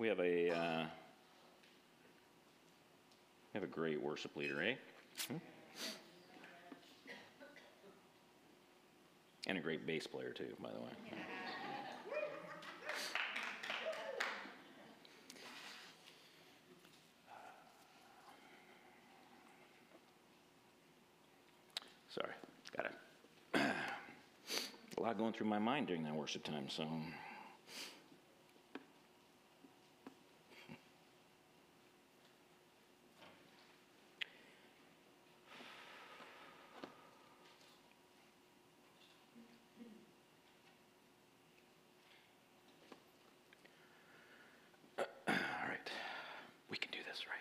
we have a uh, we have a great worship leader, eh? Hmm? And a great bass player too, by the way. Sorry, got it. a lot going through my mind during that worship time, so. All right, we can do this, right?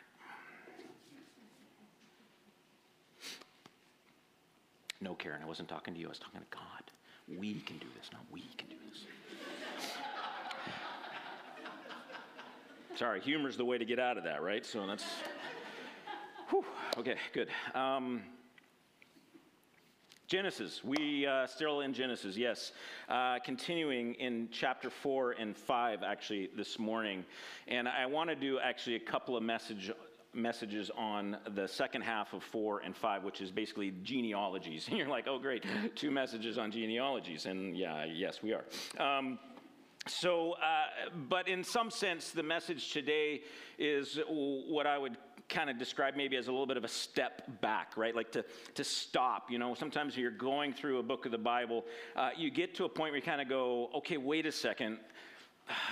No, Karen, I wasn't talking to you. I was talking to God. We can do this, not we can do this. Sorry, humor's the way to get out of that, right? So that's. Whew, okay, good. Um, Genesis. We uh, still in Genesis, yes. Uh, continuing in chapter four and five, actually, this morning, and I want to do actually a couple of message messages on the second half of four and five, which is basically genealogies. And you're like, oh, great, two messages on genealogies, and yeah, yes, we are. Um, so, uh, but in some sense, the message today is what I would kind of describe maybe as a little bit of a step back, right? Like to, to stop. You know, sometimes you're going through a book of the Bible, uh, you get to a point where you kind of go, okay, wait a second.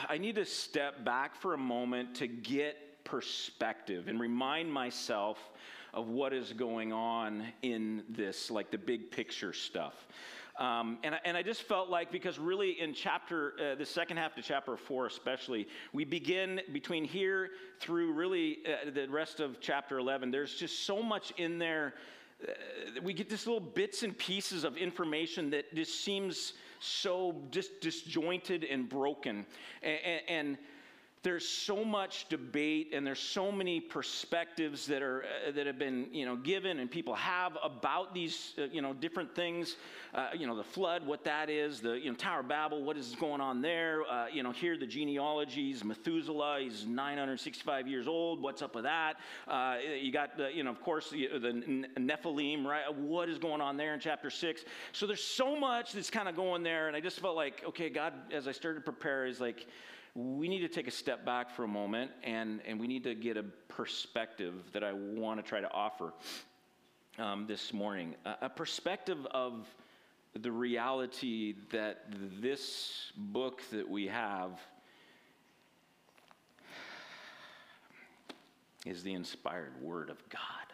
I need to step back for a moment to get perspective and remind myself of what is going on in this, like the big picture stuff. Um, and, I, and I just felt like, because really in chapter, uh, the second half to chapter four especially, we begin between here through really uh, the rest of chapter 11. There's just so much in there. Uh, we get this little bits and pieces of information that just seems so dis- disjointed and broken. and, and there's so much debate and there's so many perspectives that are uh, that have been you know given and people have about these uh, you know different things uh, you know the flood what that is the you know tower of babel what is going on there uh, you know here the genealogies methuselah he's 965 years old what's up with that? Uh, you got the you know of course the, the nephilim right? What is going on there in chapter 6 so there's so much that's kind of going there and i just felt like okay god as i started to prepare is like we need to take a step back for a moment and, and we need to get a perspective that I want to try to offer um, this morning. A, a perspective of the reality that this book that we have is the inspired Word of God.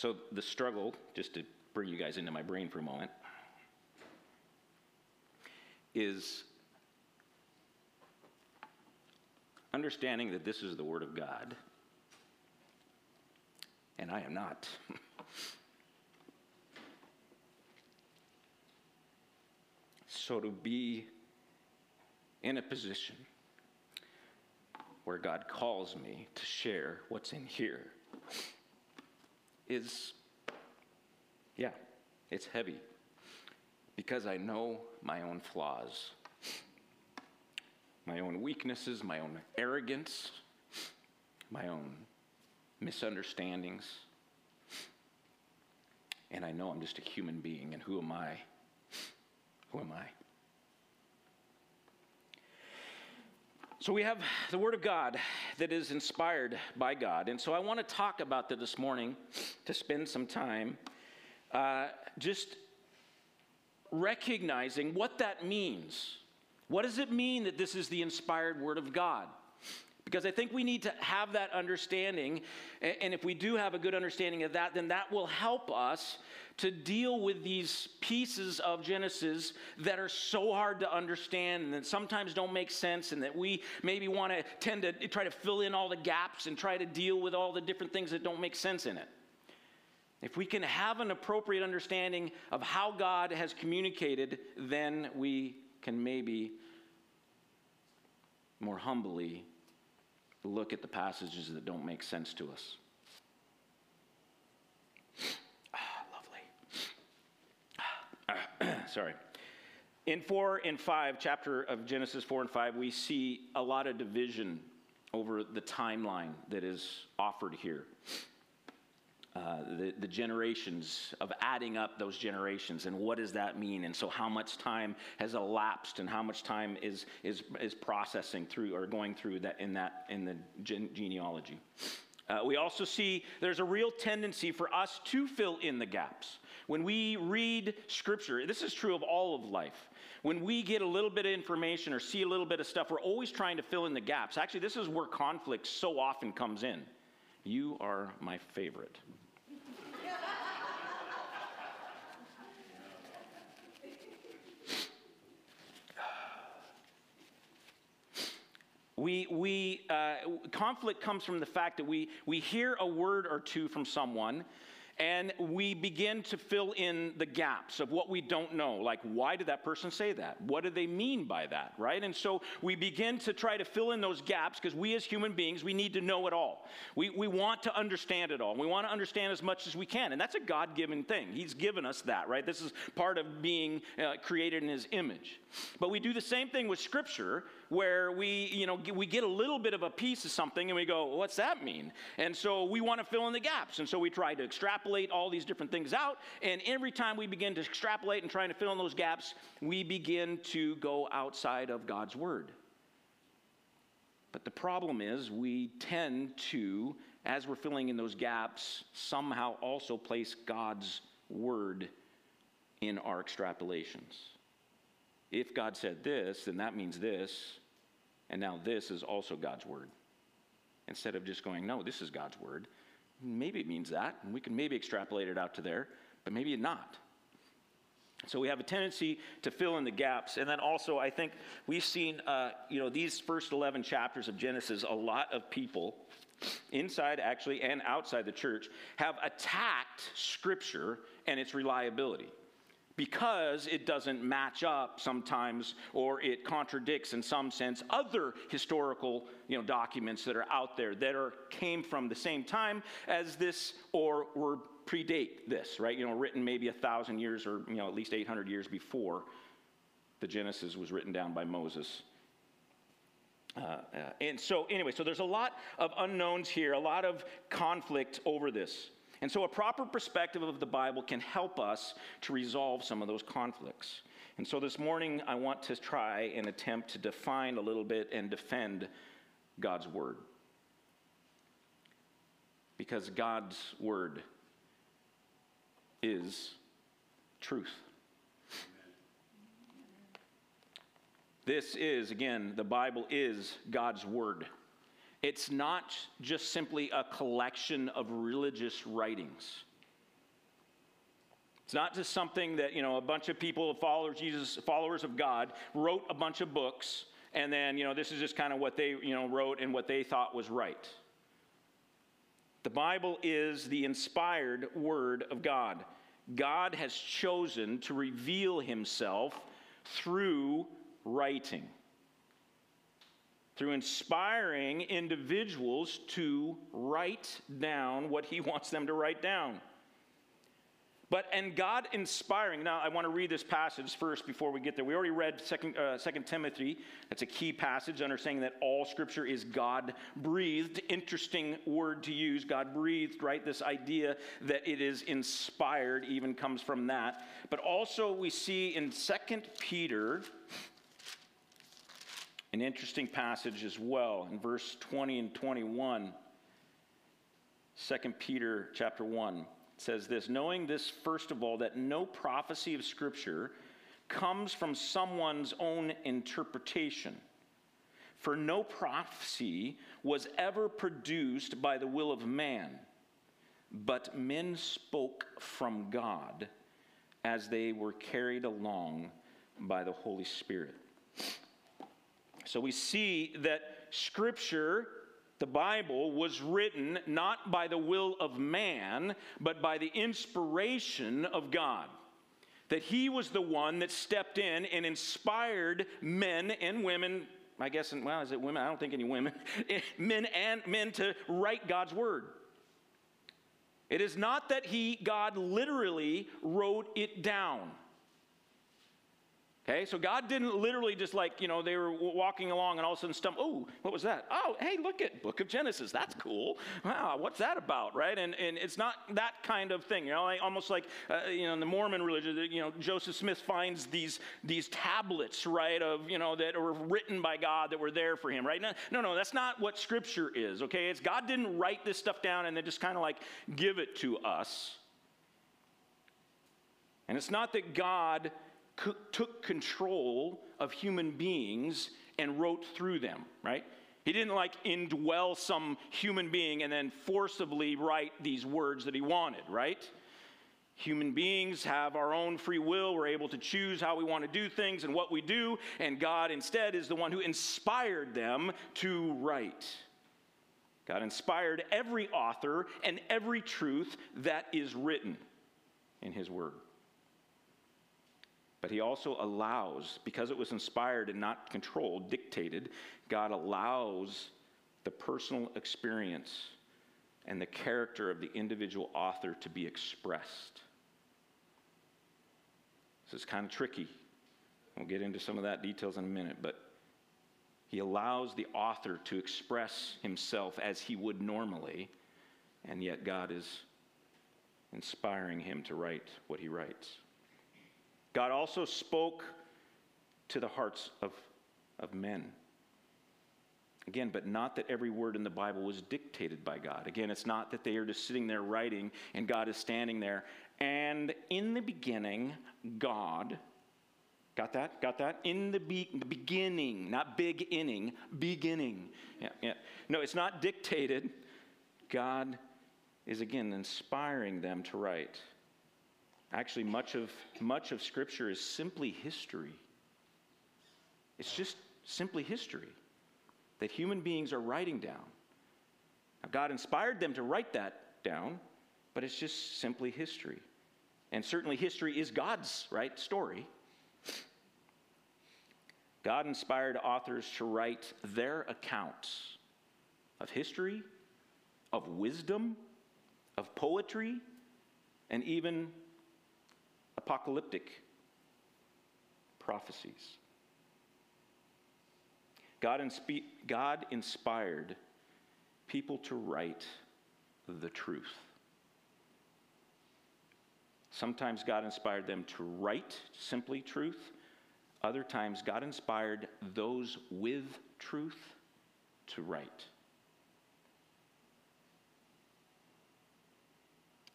So, the struggle, just to bring you guys into my brain for a moment, is understanding that this is the Word of God, and I am not. so, to be in a position where God calls me to share what's in here is, yeah, it's heavy because I know my own flaws, my own weaknesses, my own arrogance, my own misunderstandings. And I know I'm just a human being, and who am I? Who am I? So we have the Word of God that is inspired by God. And so I want to talk about that this morning to spend some time uh, just recognizing what that means. What does it mean that this is the inspired Word of God? Because I think we need to have that understanding. And if we do have a good understanding of that, then that will help us to deal with these pieces of Genesis that are so hard to understand and that sometimes don't make sense, and that we maybe want to tend to try to fill in all the gaps and try to deal with all the different things that don't make sense in it. If we can have an appropriate understanding of how God has communicated, then we can maybe more humbly look at the passages that don't make sense to us. Ah, lovely. sorry. In 4 and 5, chapter of Genesis 4 and 5, we see a lot of division over the timeline that is offered here. Uh, the, the generations of adding up those generations and what does that mean? And so how much time has elapsed and how much time is, is, is processing through or going through that in that in the gen- genealogy. Uh, we also see there's a real tendency for us to fill in the gaps. When we read scripture this is true of all of life. When we get a little bit of information or see a little bit of stuff we're always trying to fill in the gaps. Actually this is where conflict so often comes in you are my favorite. We, we, uh, conflict comes from the fact that we, we hear a word or two from someone and we begin to fill in the gaps of what we don't know. Like, why did that person say that? What do they mean by that, right? And so we begin to try to fill in those gaps because we as human beings, we need to know it all. We, we want to understand it all. We want to understand as much as we can. And that's a God given thing. He's given us that, right? This is part of being uh, created in His image. But we do the same thing with Scripture where we, you know, we get a little bit of a piece of something and we go, what's that mean? And so we want to fill in the gaps. And so we try to extrapolate all these different things out. And every time we begin to extrapolate and trying to fill in those gaps, we begin to go outside of God's word. But the problem is we tend to, as we're filling in those gaps, somehow also place God's word in our extrapolations. If God said this, then that means this, and now this is also God's word. Instead of just going, no, this is God's word, maybe it means that, and we can maybe extrapolate it out to there, but maybe not. So we have a tendency to fill in the gaps, and then also I think we've seen, uh, you know, these first 11 chapters of Genesis, a lot of people inside actually and outside the church have attacked Scripture and its reliability because it doesn't match up sometimes or it contradicts in some sense other historical you know, documents that are out there that are came from the same time as this or were predate this right? You know written maybe a thousand years or you know at least 800 years before the genesis was written down by moses. Uh, uh, and so anyway so there's a lot of unknowns here a lot of conflict over this and so, a proper perspective of the Bible can help us to resolve some of those conflicts. And so, this morning, I want to try and attempt to define a little bit and defend God's Word. Because God's Word is truth. This is, again, the Bible is God's Word. It's not just simply a collection of religious writings. It's not just something that, you know, a bunch of people, followers Jesus, followers of God, wrote a bunch of books, and then, you know, this is just kind of what they, you know, wrote and what they thought was right. The Bible is the inspired word of God. God has chosen to reveal himself through writing through inspiring individuals to write down what he wants them to write down. But, and God inspiring, now I want to read this passage first before we get there. We already read Second, uh, Second Timothy. That's a key passage, understanding that all scripture is God breathed. Interesting word to use. God breathed, right? This idea that it is inspired even comes from that. But also we see in Second Peter an interesting passage as well in verse 20 and 21. 2 Peter chapter 1 says this Knowing this, first of all, that no prophecy of Scripture comes from someone's own interpretation. For no prophecy was ever produced by the will of man, but men spoke from God as they were carried along by the Holy Spirit. So we see that Scripture, the Bible, was written not by the will of man, but by the inspiration of God. That He was the one that stepped in and inspired men and women I guess, well, is it women? I don't think any women, men and men to write God's word. It is not that he, God, literally wrote it down. Okay, so God didn't literally just like, you know, they were walking along and all of a sudden stumble. Oh, what was that? Oh, hey, look at Book of Genesis. That's cool. Wow, what's that about, right? And, and it's not that kind of thing, you know, like, almost like, uh, you know, in the Mormon religion, you know, Joseph Smith finds these, these tablets, right, of, you know, that were written by God that were there for him, right? No, no, no that's not what Scripture is, okay? It's God didn't write this stuff down and then just kind of like give it to us. And it's not that God took control of human beings and wrote through them, right? He didn't like indwell some human being and then forcibly write these words that he wanted, right? Human beings have our own free will. We're able to choose how we want to do things and what we do, and God instead is the one who inspired them to write. God inspired every author and every truth that is written in His Word. But he also allows, because it was inspired and not controlled, dictated, God allows the personal experience and the character of the individual author to be expressed. This is kind of tricky. We'll get into some of that details in a minute, but he allows the author to express himself as he would normally, and yet God is inspiring him to write what he writes. God also spoke to the hearts of, of men. Again, but not that every word in the Bible was dictated by God. Again, it's not that they are just sitting there writing and God is standing there. And in the beginning, God, got that? Got that? In the, be- the beginning, not big inning, beginning. Yeah, yeah. No, it's not dictated. God is again inspiring them to write. Actually, much of, much of Scripture is simply history. It's just simply history that human beings are writing down. Now, God inspired them to write that down, but it's just simply history. And certainly, history is God's, right, story. God inspired authors to write their accounts of history, of wisdom, of poetry, and even apocalyptic prophecies. God, inspe- God inspired people to write the truth. Sometimes God inspired them to write simply truth. Other times, God inspired those with truth to write.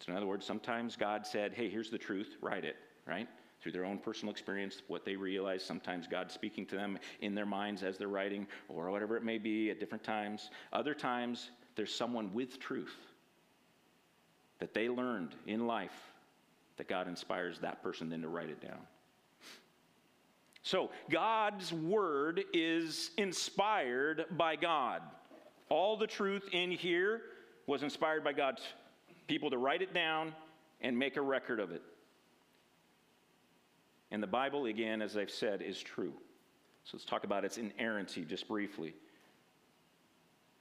So, in other words, sometimes God said, hey, here's the truth, write it, right? Through their own personal experience, what they realize. Sometimes God's speaking to them in their minds as they're writing, or whatever it may be at different times. Other times, there's someone with truth that they learned in life that God inspires that person then to write it down. So, God's word is inspired by God. All the truth in here was inspired by God's people to write it down and make a record of it. And the Bible, again, as I've said, is true. So let's talk about its inerrancy just briefly.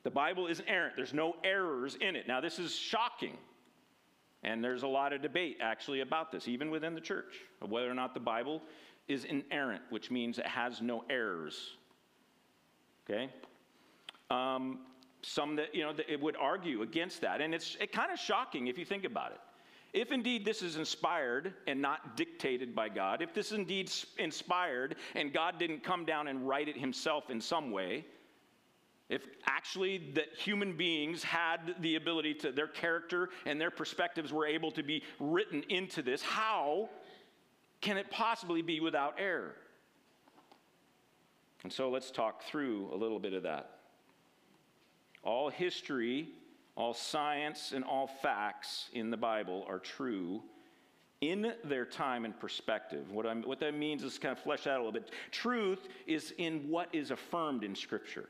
The Bible is inerrant, there's no errors in it. Now, this is shocking. And there's a lot of debate actually about this, even within the church, of whether or not the Bible is inerrant, which means it has no errors. Okay? Um, some that, you know, that it would argue against that. And it's it kind of shocking if you think about it. If indeed this is inspired and not dictated by God, if this is indeed inspired and God didn't come down and write it himself in some way, if actually that human beings had the ability to, their character and their perspectives were able to be written into this, how can it possibly be without error? And so let's talk through a little bit of that. All history, all science, and all facts in the Bible are true in their time and perspective. What, I'm, what that means is kind of flesh out a little bit. Truth is in what is affirmed in Scripture.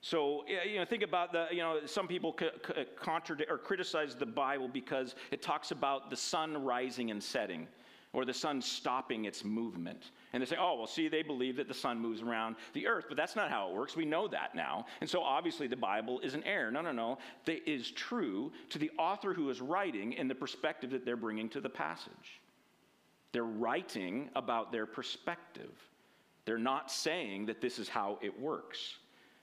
So, you know, think about the, you know, some people contradict or criticize the Bible because it talks about the sun rising and setting. or the sun stopping its movement. And they say, oh, well, see, they believe that the sun moves around the earth, but that's not how it works. We know that now. And so obviously the Bible is an error. No, no, no. That is true to the author who is writing in the perspective that they're bringing to the passage. They're writing about their perspective. They're not saying that this is how it works.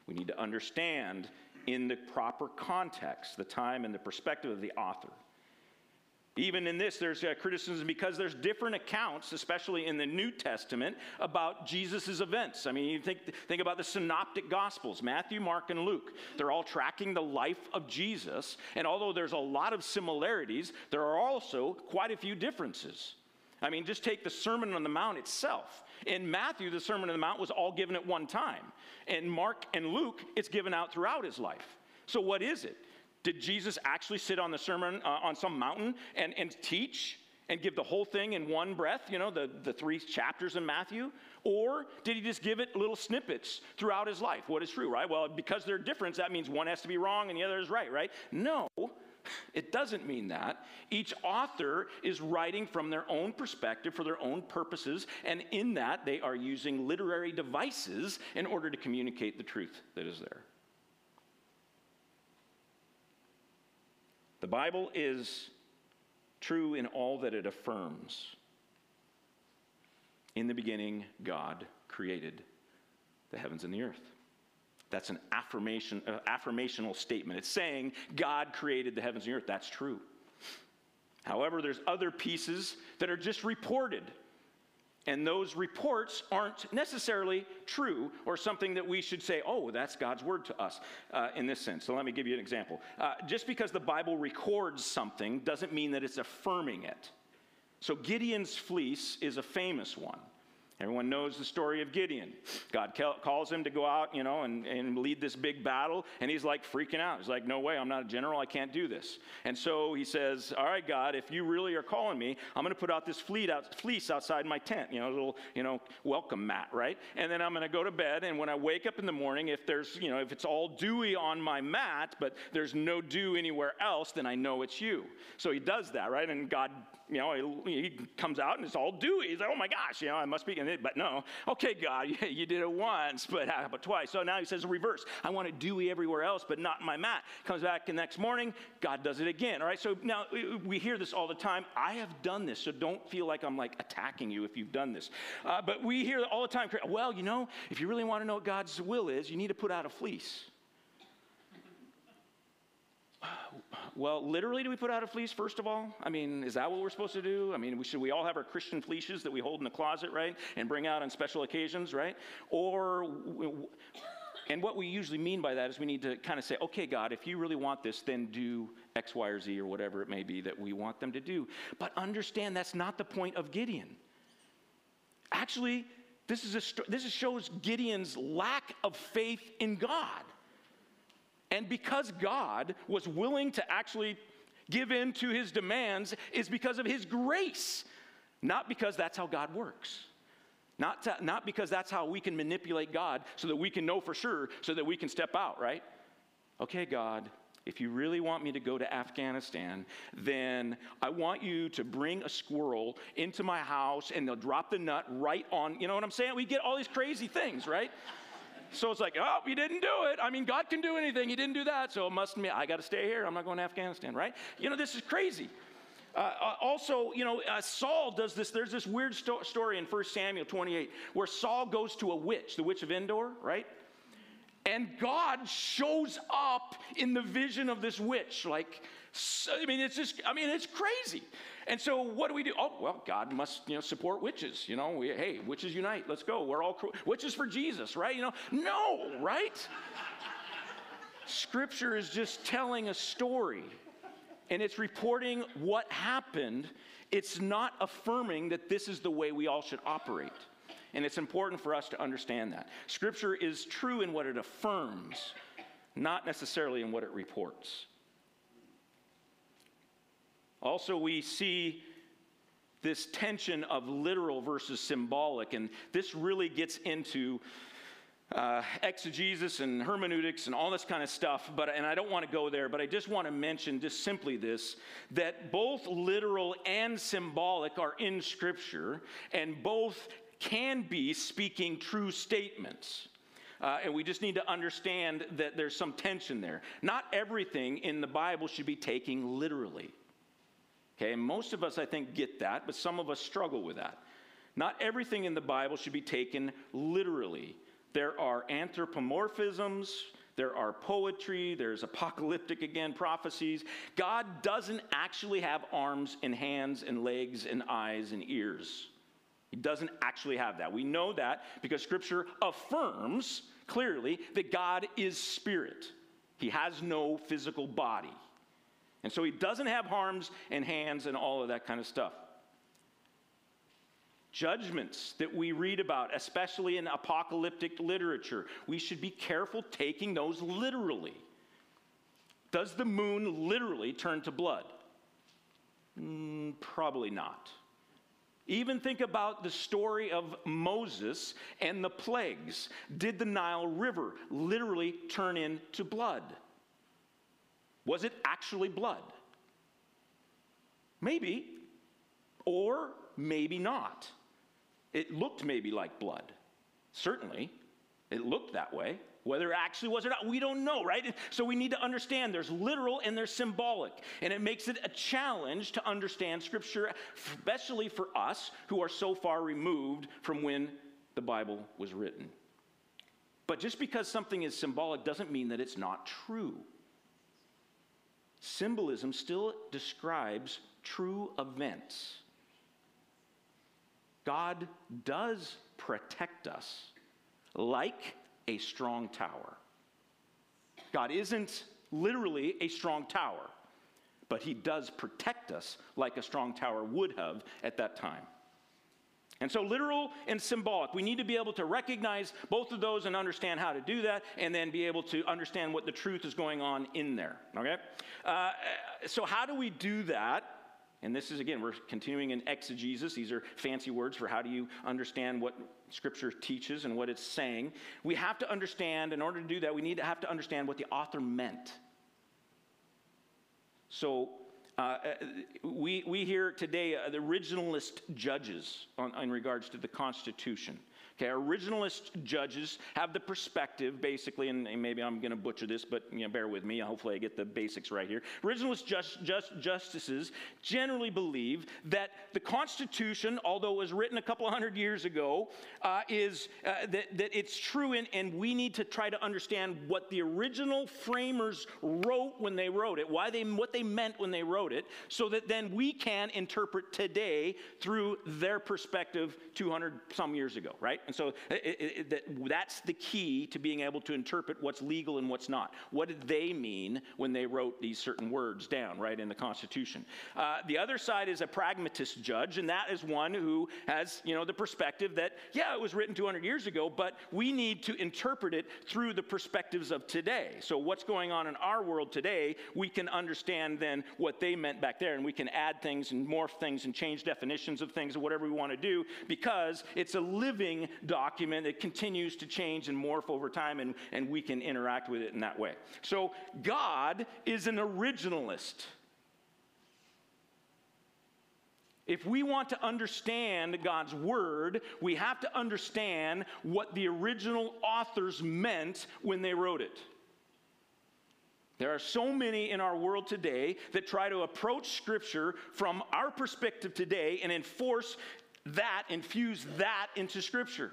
We need to understand in the proper context the time and the perspective of the author. Even in this, there's uh, criticism because there's different accounts, especially in the New Testament, about Jesus' events. I mean, you think, think about the synoptic gospels Matthew, Mark, and Luke. They're all tracking the life of Jesus. And although there's a lot of similarities, there are also quite a few differences. I mean, just take the Sermon on the Mount itself. In Matthew, the Sermon on the Mount was all given at one time. In Mark and Luke, it's given out throughout his life. So, what is it? Did Jesus actually sit on the sermon uh, on some mountain and, and teach and give the whole thing in one breath, you know, the, the three chapters in Matthew? Or did he just give it little snippets throughout his life? What is true, right? Well, because they're different, that means one has to be wrong and the other is right, right? No, it doesn't mean that. Each author is writing from their own perspective for their own purposes, and in that, they are using literary devices in order to communicate the truth that is there. The Bible is true in all that it affirms. In the beginning, God created the heavens and the earth. That's an affirmation, uh, affirmational statement. It's saying God created the heavens and the earth. That's true. However, there's other pieces that are just reported and those reports aren't necessarily true or something that we should say, oh, that's God's word to us uh, in this sense. So let me give you an example. Uh, just because the Bible records something doesn't mean that it's affirming it. So Gideon's fleece is a famous one. Everyone knows the story of Gideon. God calls him to go out, you know, and, and lead this big battle, and he's like freaking out. He's like, no way, I'm not a general, I can't do this. And so he says, all right, God, if you really are calling me, I'm going to put out this out, fleece outside my tent, you know, a little, you know, welcome mat, right? And then I'm going to go to bed, and when I wake up in the morning, if there's, you know, if it's all dewy on my mat, but there's no dew anywhere else, then I know it's you. So he does that, right? And God you know, he, comes out and it's all dewy. He's like, oh my gosh, you know, I must be. But no, okay, God, you did it once, but how about twice? So now he says reverse. I want it dewy everywhere else, but not my mat. Comes back the next morning, God does it again. All right, so now we hear this all the time. I have done this, so don't feel like I'm like attacking you if you've done this. Uh, but we hear all the time, well, you know, if you really want to know what God's will is, you need to put out a fleece. Well, literally, do we put out a fleece, first of all? I mean, is that what we're supposed to do? I mean, should we all have our Christian fleeces that we hold in the closet, right? And bring out on special occasions, right? Or, and what we usually mean by that is we need to kind of say, okay, God, if you really want this, then do X, Y, or Z, or whatever it may be that we want them to do. But understand that's not the point of Gideon. Actually, this, is a, this shows Gideon's lack of faith in God. And because God was willing to actually give in to his demands is because of his grace, not because that's how God works. Not, to, not because that's how we can manipulate God so that we can know for sure, so that we can step out, right? Okay, God, if you really want me to go to Afghanistan, then I want you to bring a squirrel into my house and they'll drop the nut right on, you know what I'm saying? We get all these crazy things, right? So it's like, oh, he didn't do it. I mean, God can do anything. He didn't do that. So it must be, I got to stay here. I'm not going to Afghanistan, right? You know, this is crazy. Uh, uh, also, you know, uh, Saul does this. There's this weird sto- story in 1 Samuel 28 where Saul goes to a witch, the witch of Endor, right? And God shows up in the vision of this witch. Like, I mean, it's just, I mean, it's crazy. And so what do we do? Oh, well, God must, you know, support witches. You know, we, hey, witches unite. Let's go. We're all witches for Jesus, right? You know, no, right? Scripture is just telling a story and it's reporting what happened. It's not affirming that this is the way we all should operate. And it's important for us to understand that. Scripture is true in what it affirms, not necessarily in what it reports. Also, we see this tension of literal versus symbolic, and this really gets into uh, exegesis and hermeneutics and all this kind of stuff, but and I don't want to go there, but I just want to mention just simply this that both literal and symbolic are in Scripture, and both can be speaking true statements. Uh, and we just need to understand that there's some tension there. Not everything in the Bible should be taken literally. Okay, and most of us, I think, get that, but some of us struggle with that. Not everything in the Bible should be taken literally. There are anthropomorphisms, there are poetry, there's apocalyptic, again, prophecies. God doesn't actually have arms and hands and legs and eyes and ears. He doesn't actually have that. We know that because Scripture affirms clearly that God is spirit. He has no physical body. And so he doesn't have arms and hands and all of that kind of stuff. Judgments that we read about, especially in apocalyptic literature, we should be careful taking those literally. Does the moon literally turn to blood? Mm, probably not. Even think about the story of Moses and the plagues. Did the Nile River literally turn into blood? Was it actually blood? Maybe, or maybe not. It looked maybe like blood. Certainly, it looked that way. Whether it actually was or not, we don't know, right? So we need to understand there's literal and there's symbolic. And it makes it a challenge to understand Scripture, especially for us who are so far removed from when the Bible was written. But just because something is symbolic doesn't mean that it's not true. Symbolism still describes true events. God does protect us like a strong tower. God isn't literally a strong tower, but He does protect us like a strong tower would have at that time. And so, literal and symbolic, we need to be able to recognize both of those and understand how to do that, and then be able to understand what the truth is going on in there. Okay? Uh, so, how do we do that? And this is, again, we're continuing in exegesis. These are fancy words for how do you understand what Scripture teaches and what it's saying. We have to understand, in order to do that, we need to have to understand what the author meant. So, uh, uh we, we hear today uh, the originalist judges on, in regards to the Constitution. Okay, originalist judges have the perspective, basically, and maybe I'm going to butcher this, but you know, bear with me. Hopefully, I get the basics right here. Originalist just, just, justices generally believe that the Constitution, although it was written a couple hundred years ago, uh, is uh, that, that it's true, and, and we need to try to understand what the original framers wrote when they wrote it, why they, what they meant when they wrote it, so that then we can interpret today through their perspective 200 some years ago, right? And so it, it, that, that's the key to being able to interpret what's legal and what's not. What did they mean when they wrote these certain words down, right, in the Constitution? Uh, the other side is a pragmatist judge, and that is one who has, you know, the perspective that, yeah, it was written 200 years ago, but we need to interpret it through the perspectives of today. So what's going on in our world today, we can understand then what they meant back there, and we can add things and morph things and change definitions of things or whatever we want to do because it's a living document. It continues to change and morph over time, and, and we can interact with it in that way. So, God is an originalist. If we want to understand God's word, we have to understand what the original authors meant when they wrote it. There are so many in our world today that try to approach Scripture from our perspective today and enforce that, infuse that into Scripture.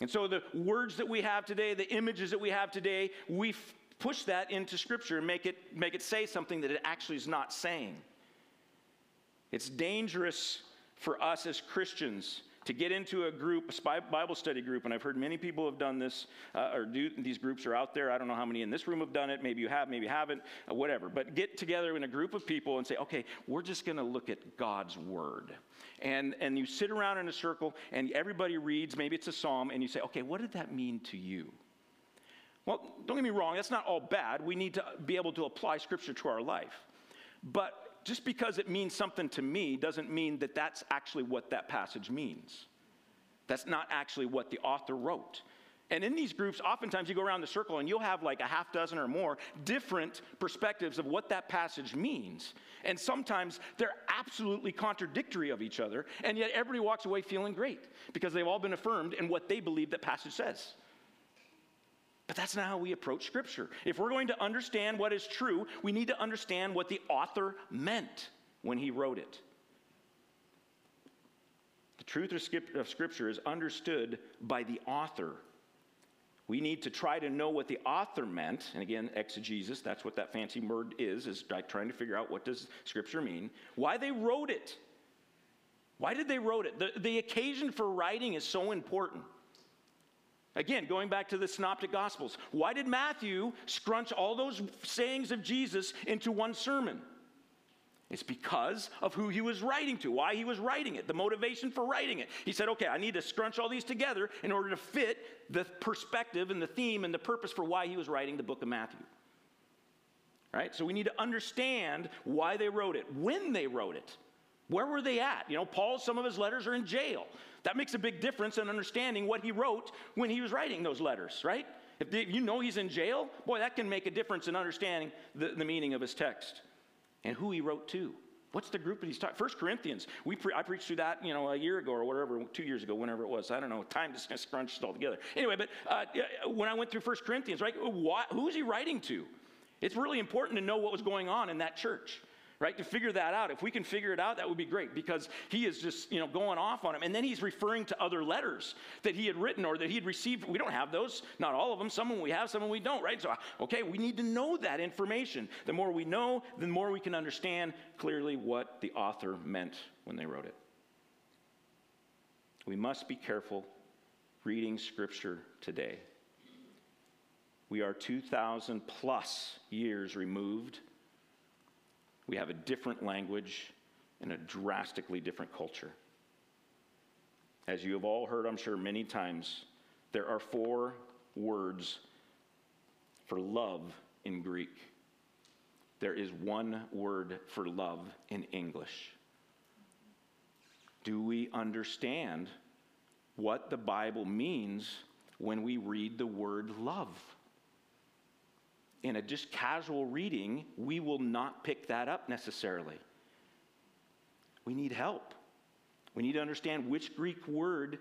And so the words that we have today, the images that we have today, we f- push that into Scripture and make it, make it say something that it actually is not saying. It's dangerous for us as Christians to get into a group, a Bible study group, and I've heard many people have done this, uh, or do, these groups are out there. I don't know how many in this room have done it. Maybe you have, maybe you haven't, uh, whatever. But get together in a group of people and say, okay, we're just going to look at God's Word. And, and you sit around in a circle, and everybody reads, maybe it's a psalm, and you say, okay, what did that mean to you? Well, don't get me wrong, that's not all bad. We need to be able to apply Scripture to our life. But just because it means something to me doesn't mean that that's actually what that passage means. That's not actually what the author wrote. And in these groups, oftentimes you go around the circle and you'll have like a half dozen or more different perspectives of what that passage means. And sometimes they're absolutely contradictory of each other, and yet everybody walks away feeling great because they've all been affirmed in what they believe that passage says. But that's not how we approach Scripture. If we're going to understand what is true, we need to understand what the author meant when he wrote it. The truth of Scripture is understood by the author we need to try to know what the author meant. And again, exegesis, that's what that fancy word is, is like trying to figure out what does Scripture mean. Why they wrote it. Why did they wrote it? The, the occasion for writing is so important. Again, going back to the Synoptic Gospels, why did Matthew scrunch all those sayings of Jesus into one sermon? It's because of who he was writing to, why he was writing it, the motivation for writing it. He said, okay, I need to scrunch all these together in order to fit the perspective and the theme and the purpose for why he was writing the book of Matthew. Right? So we need to understand why they wrote it, when they wrote it. Where were they at? You know, Paul, some of his letters are in jail. That makes a big difference in understanding what he wrote when he was writing those letters, right? If you know he's in jail, boy, that can make a difference in understanding the, the meaning of his text and who he wrote to. What's the group that he's talking? First Corinthians. We pre- I preached through that, you know, a year ago or whatever, two years ago, whenever it was. I don't know. Time just kind of scrunched all together. Anyway, but uh, when I went through First Corinthians, right? Why, who's he writing to? It's really important to know what was going on in that church right? To figure that out. If we can figure it out, that would be great because he is just, you know, going off on him. And then he's referring to other letters that he had written or that he had received. We don't have those, not all of them. Some of them we have, some of them we don't, right? So, okay, we need to know that information. The more we know, the more we can understand clearly what the author meant when they wrote it. We must be careful reading scripture today. We are 2,000 plus years removed we have a different language and a drastically different culture. As you have all heard, I'm sure, many times, there are four words for love in Greek. There is one word for love in English. Do we understand what the Bible means when we read the word love? In a just casual reading, we will not pick that up necessarily. We need help. We need to understand which Greek word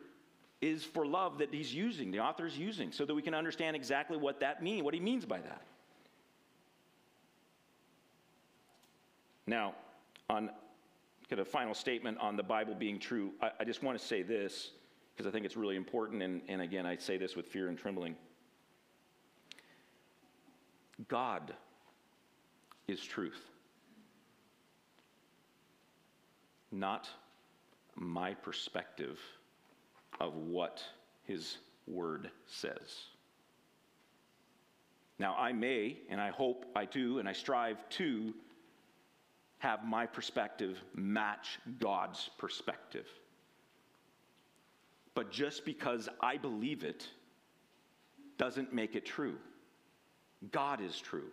is for love that he's using, the author is using, so that we can understand exactly what that means, what he means by that. Now, on get a final statement on the Bible being true, I, I just want to say this because I think it's really important, and, and again, I say this with fear and trembling. God is truth, not my perspective of what His Word says. Now, I may, and I hope I do, and I strive to have my perspective match God's perspective. But just because I believe it doesn't make it true. God is true.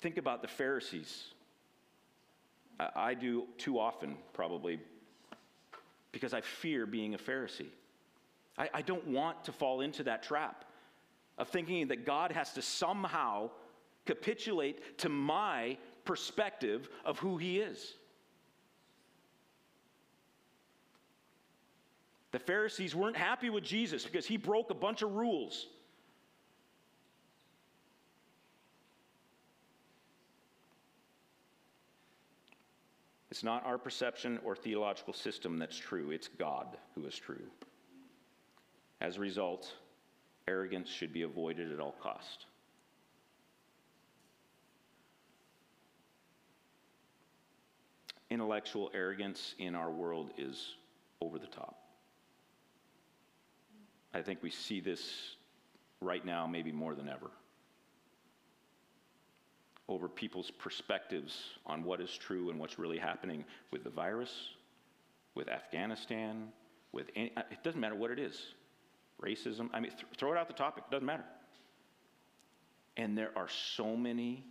Think about the Pharisees. I do too often, probably, because I fear being a Pharisee. I, I, don't want to fall into that trap of thinking that God has to somehow capitulate to my perspective of who He is. The Pharisees weren't happy with Jesus because he broke a bunch of rules. It's not our perception or theological system that's true, it's God who is true. As a result, arrogance should be avoided at all cost. Intellectual arrogance in our world is over the top. I think we see this right now, maybe more than ever. Over people's perspectives on what is true and what's really happening with the virus, with Afghanistan, with any, uh, it doesn't matter what it is. Racism, I mean, th- throw it out the topic, doesn't matter. And there are so many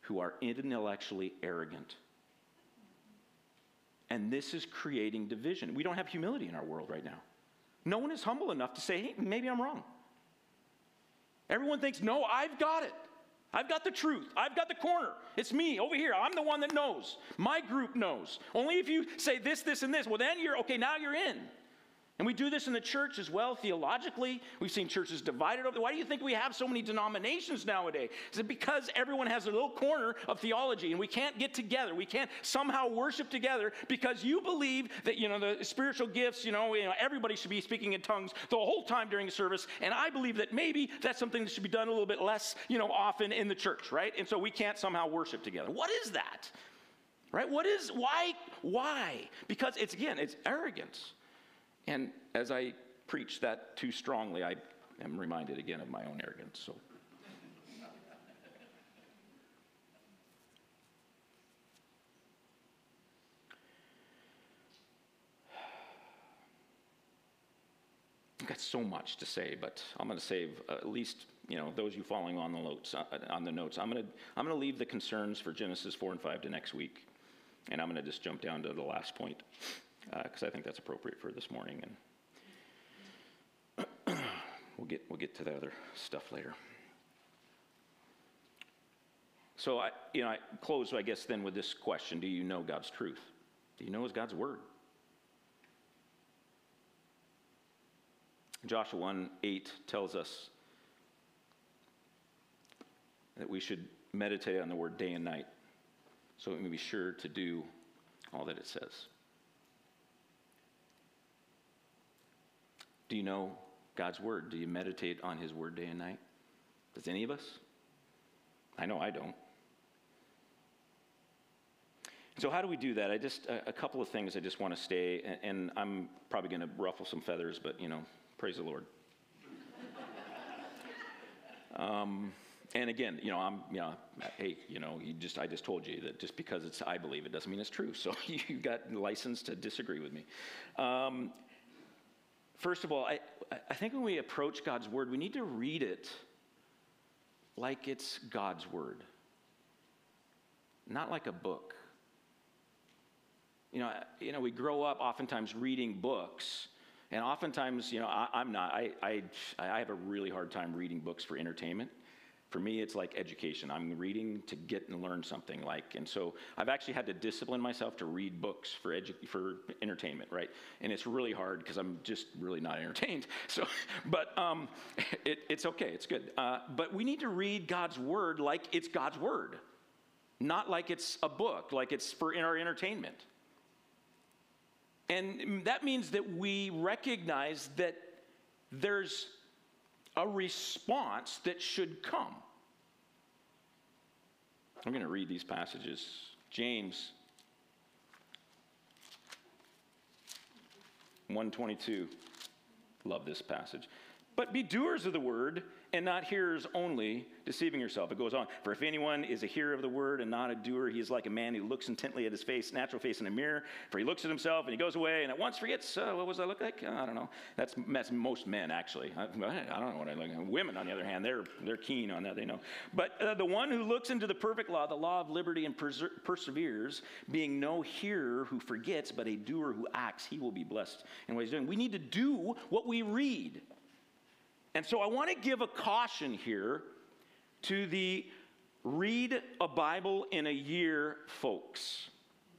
who are intellectually arrogant And this is creating division. We don't have humility in our world right now. No one is humble enough to say, hey, maybe I'm wrong. Everyone thinks, no, I've got it. I've got the truth. I've got the corner. It's me over here. I'm the one that knows. My group knows. Only if you say this, this, and this, well, then you're okay, now you're in. And we do this in the church as well, theologically. We've seen churches divided over. Why do you think we have so many denominations nowadays? Is it because everyone has a little corner of theology and we can't get together? We can't somehow worship together because you believe that, you know, the spiritual gifts, you know, you know everybody should be speaking in tongues the whole time during a service. And I believe that maybe that's something that should be done a little bit less, you know, often in the church, right? And so we can't somehow worship together. What is that? Right? What is, why, why? Because it's, again, it's arrogance. And as I preach that too strongly, I am reminded again of my own arrogance. So. I've got so much to say, but I'm going to save uh, at least you know those you following on the notes. Uh, on the notes, I'm going to I'm going to leave the concerns for Genesis four and five to next week, and I'm going to just jump down to the last point because uh, I think that's appropriate for this morning, and we'll get we'll get to the other stuff later. So I, you know, I close, I guess, then with this question: Do you know God's truth? Do you know His God's word? Joshua 1 8 tells us that we should meditate on the word day and night so we may be sure to do all that it says. Do you know God's word? Do you meditate on his word day and night? Does any of us? I know I don't. So, how do we do that? I just, a, a couple of things I just want to stay, and, and I'm probably going to ruffle some feathers, but, you know, praise the Lord. um, and again, you know, I'm, you know, hey, you know, you just, I just told you that just because it's, I believe it doesn't mean it's true. So you got license to disagree with me. Um, First of all, I, I think when we approach God's word, we need to read it like it's God's word, not like a book. You know, you know, we grow up oftentimes reading books, and oftentimes, you know, I, am not. I, I, I have a really hard time reading books for entertainment. For me, it's like education. I'm reading to get and learn something. Like, and so I've actually had to discipline myself to read books for edu- for entertainment, right? And it's really hard because I'm just really not entertained. So, but um, it, it's okay. It's good. Uh, but we need to read God's word like it's God's word, not like it's a book, like it's for our entertainment. And that means that we recognize that there's a response that should come. I'm going to read these passages. James 122. Love this passage. But be doers of the word and not hearers only, deceiving yourself. It goes on. For if anyone is a hearer of the word and not a doer, he is like a man who looks intently at his face, natural face in a mirror. For he looks at himself and he goes away and at once forgets, uh, what was I look like? Uh, I don't know. That's, that's most men, actually. I, I, don't know what I look like. Women, on the other hand, they're, they're keen on that, they know. But uh, the one who looks into the perfect law, the law of liberty, and perser- perseveres, being no hearer who forgets, but a doer who acts, he will be blessed in what he's doing. We need to do what we read. And so I want to give a caution here to the read a Bible in a year folks.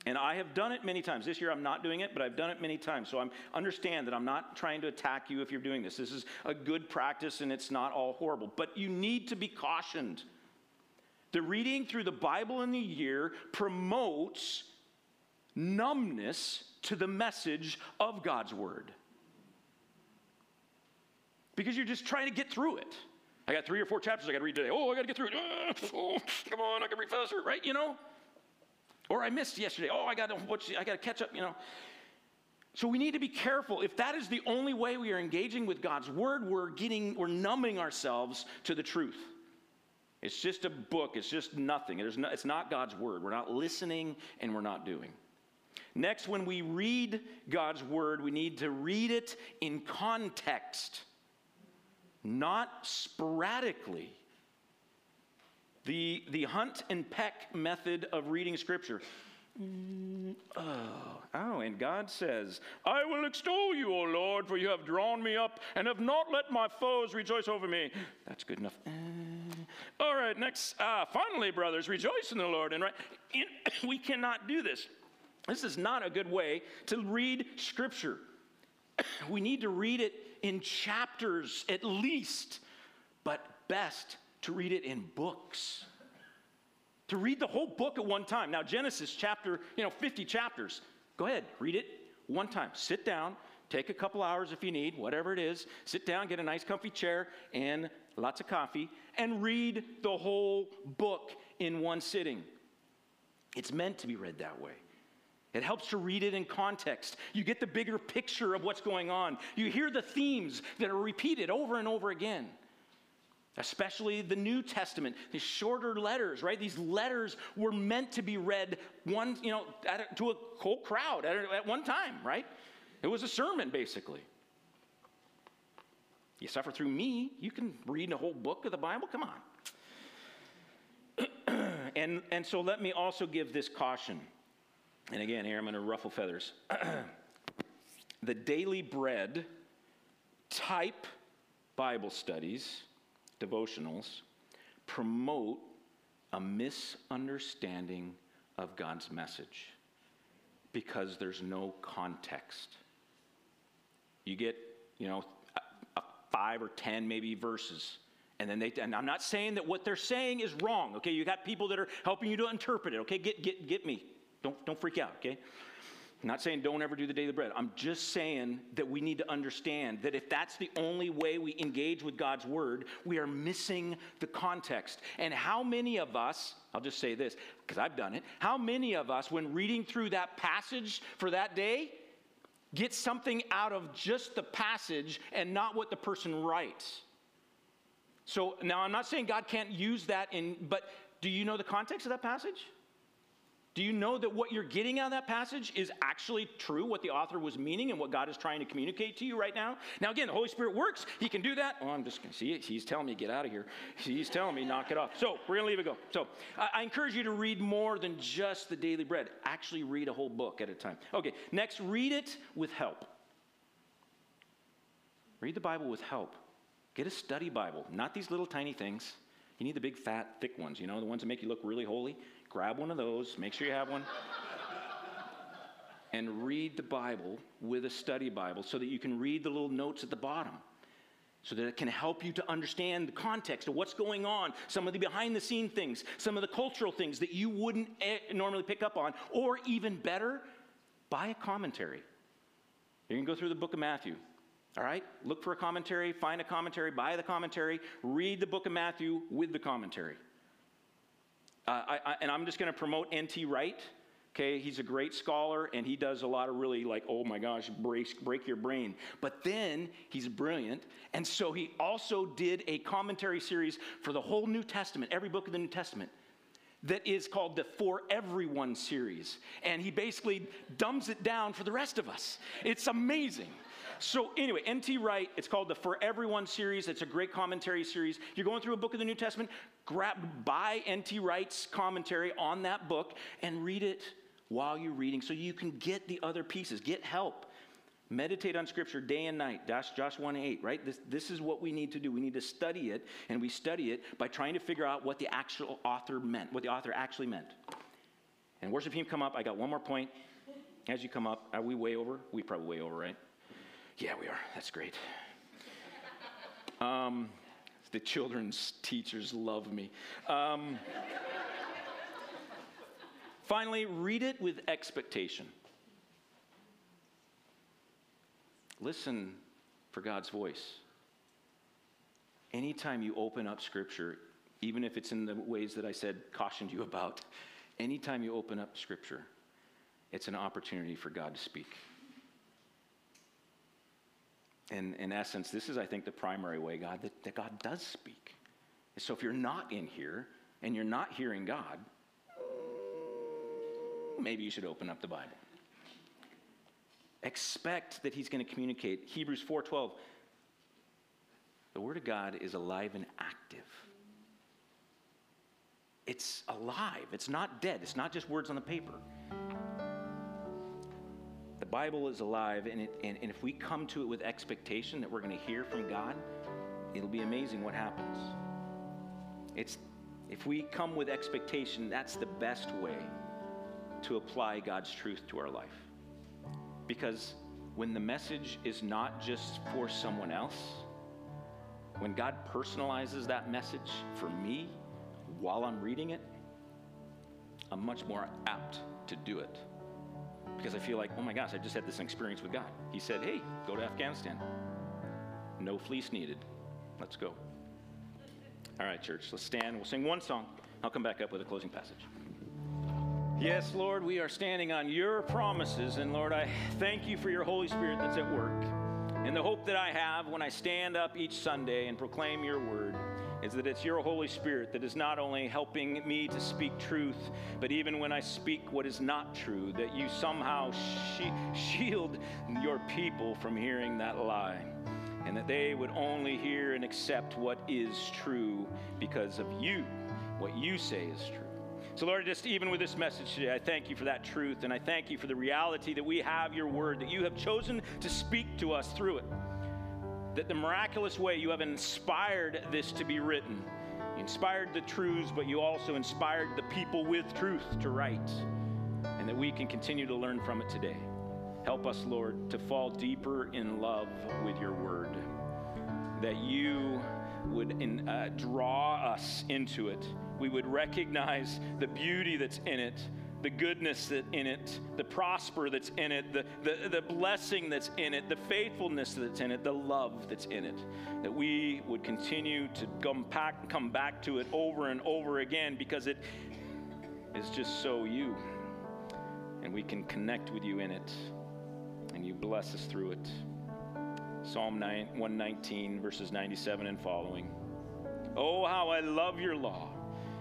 And I have done it many times. This year I'm not doing it, but I've done it many times. So I understand that I'm not trying to attack you if you're doing this. This is a good practice and it's not all horrible. But you need to be cautioned. The reading through the Bible in the year promotes numbness to the message of God's word because you're just trying to get through it. I got three or four chapters I got to read today. Oh, I got to get through it. Ah, oh, come on, I can read faster, right? You know? Or I missed yesterday. Oh, I got to watch, I got to catch up, you know. So we need to be careful. If that is the only way we are engaging with God's word, we're getting we're numbing ourselves to the truth. It's just a book. It's just nothing. No, it's not God's word. We're not listening and we're not doing. Next, when we read God's word, we need to read it in context not sporadically. The, the hunt and peck method of reading Scripture. Oh, oh, and God says, I will extol you, O Lord, for you have drawn me up and have not let my foes rejoice over me. That's good enough. Uh, all right, next. Uh, finally, brothers, rejoice in the Lord. And right, in, we cannot do this. This is not a good way to read Scripture. We need to read it in chapters at least, but best to read it in books to read the whole book at one time. Now, Genesis chapter, you know, 50 chapters. Go ahead, read it one time. Sit down, take a couple hours if you need, whatever it is. Sit down, get a nice comfy chair and lots of coffee, and read the whole book in one sitting. It's meant to be read that way. It helps to read it in context. You get the bigger picture of what's going on. You hear the themes that are repeated over and over again especially the New Testament, these shorter letters, right? These letters were meant to be read one, you know, a, to a whole crowd at, at one time, right? It was a sermon, basically. You suffer through me, you can read a whole book of the Bible. Come on. and, and so let me also give this caution. And again, here I'm going to ruffle feathers. the daily bread type Bible studies devotionals promote a misunderstanding of God's message because there's no context. You get, you know, a, a five or 10 maybe verses. And then they, and I'm not saying that what they're saying is wrong, okay? You got people that are helping you to interpret it, okay? Get, get, get me. Don't, don't freak out, okay? I'm not saying don't ever do the daily bread. I'm just saying that we need to understand that if that's the only way we engage with God's word, we are missing the context. And how many of us, I'll just say this because I've done it, how many of us, when reading through that passage for that day, get something out of just the passage and not what the person writes? So now I'm not saying God can't use that in, but do you know the context of that passage? Do you know that what you're getting out of that passage is actually true, what the author was meaning and what God is trying to communicate to you right now? Now, again, the Holy Spirit works. He can do that. Oh, I'm just going to see it. He's telling me, get out of here. He's telling me, knock it off. So, we're going to leave it go. So, I, I encourage you to read more than just the daily bread. Actually, read a whole book at a time. Okay, next, read it with help. Read the Bible with help. Get a study Bible, not these little tiny things. You need the big, fat, thick ones, you know, the ones that make you look really holy grab one of those, make sure you have one, and read the Bible with a study Bible so that you can read the little notes at the bottom. So that it can help you to understand the context of what's going on, some of the behind the scene things, some of the cultural things that you wouldn't eh, normally pick up on, or even better, buy a commentary. You can go through the book of Matthew. All right? Look for a commentary, find a commentary, buy the commentary, read the book of Matthew with the commentary. Uh, I, I, and I'm just going to promote N.T. Wright. Okay, he's a great scholar and he does a lot of really like, oh my gosh, break, break your brain. But then he's brilliant. And so he also did a commentary series for the whole New Testament, every book of the New Testament, that is called the For Everyone series. And he basically dumbs it down for the rest of us. It's amazing. So, anyway, N.T. Wright, it's called the For Everyone series. It's a great commentary series. You're going through a book of the New Testament, grab, buy N.T. Wright's commentary on that book and read it while you're reading so you can get the other pieces, get help. Meditate on Scripture day and night. That's Josh 1 8, right? This, this is what we need to do. We need to study it, and we study it by trying to figure out what the actual author meant, what the author actually meant. And worship team, come up. I got one more point. As you come up, are we way over? We probably way over, right? Yeah, we are. That's great. Um, the children's teachers love me. Um, finally, read it with expectation. Listen for God's voice. Anytime you open up Scripture, even if it's in the ways that I said, cautioned you about, anytime you open up Scripture, it's an opportunity for God to speak in, in essence, this is, I think, the primary way God that, that God does speak. So if you're not in here and you're not hearing God, maybe you should open up the Bible. Expect that He's going to communicate. Hebrews 4:12. The Word of God is alive and active. It's alive. It's not dead. It's not just words on the paper. Bible is alive, and, it, and, and if we come to it with expectation that we're going to hear from God, it'll be amazing what happens. It's, if we come with expectation, that's the best way to apply God's truth to our life. Because when the message is not just for someone else, when God personalizes that message for me while I'm reading it, I'm much more apt to do it. Because I feel like, oh my gosh, I just had this experience with God. He said, hey, go to Afghanistan. No fleece needed. Let's go. All right, church, let's stand. We'll sing one song. I'll come back up with a closing passage. Yes, Lord, we are standing on your promises. And Lord, I thank you for your Holy Spirit that's at work. And the hope that I have when I stand up each Sunday and proclaim your word is that it's your Holy Spirit that is not only helping me to speak truth, but even when I speak what is not true, that you somehow shield your people from hearing that lie. And that they would only hear and accept what is true because of you, what you say is true. So, Lord, just even with this message today, I thank you for that truth, and I thank you for the reality that we have your word, that you have chosen to speak to us through it. That the miraculous way you have inspired this to be written. You inspired the truths, but you also inspired the people with truth to write, and that we can continue to learn from it today. Help us, Lord, to fall deeper in love with your word, that you would in, uh, draw us into it we would recognize the beauty that's in it, the goodness that's in it, the prosper that's in it, the, the, the blessing that's in it, the faithfulness that's in it, the love that's in it. That we would continue to come back, come back to it over and over again because it is just so you. And we can connect with you in it. And you bless us through it. Psalm 9, 119, verses 97 and following. Oh, how I love your law.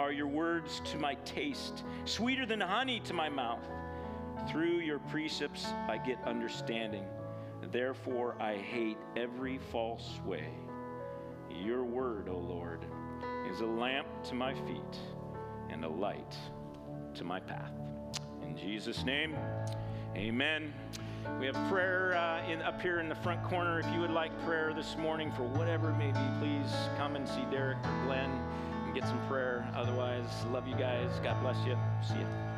are your words to my taste, sweeter than honey to my mouth. Through your precepts I get understanding. Therefore I hate every false way. Your word, O Lord, is a lamp to my feet and a light to my path. In Jesus' name, amen. We have prayer uh, in, up here in the front corner. If you would like prayer this morning for whatever it may be, please come and see Derek or Glenn and get some prayer. Otherwise, love you guys. God bless you. See you.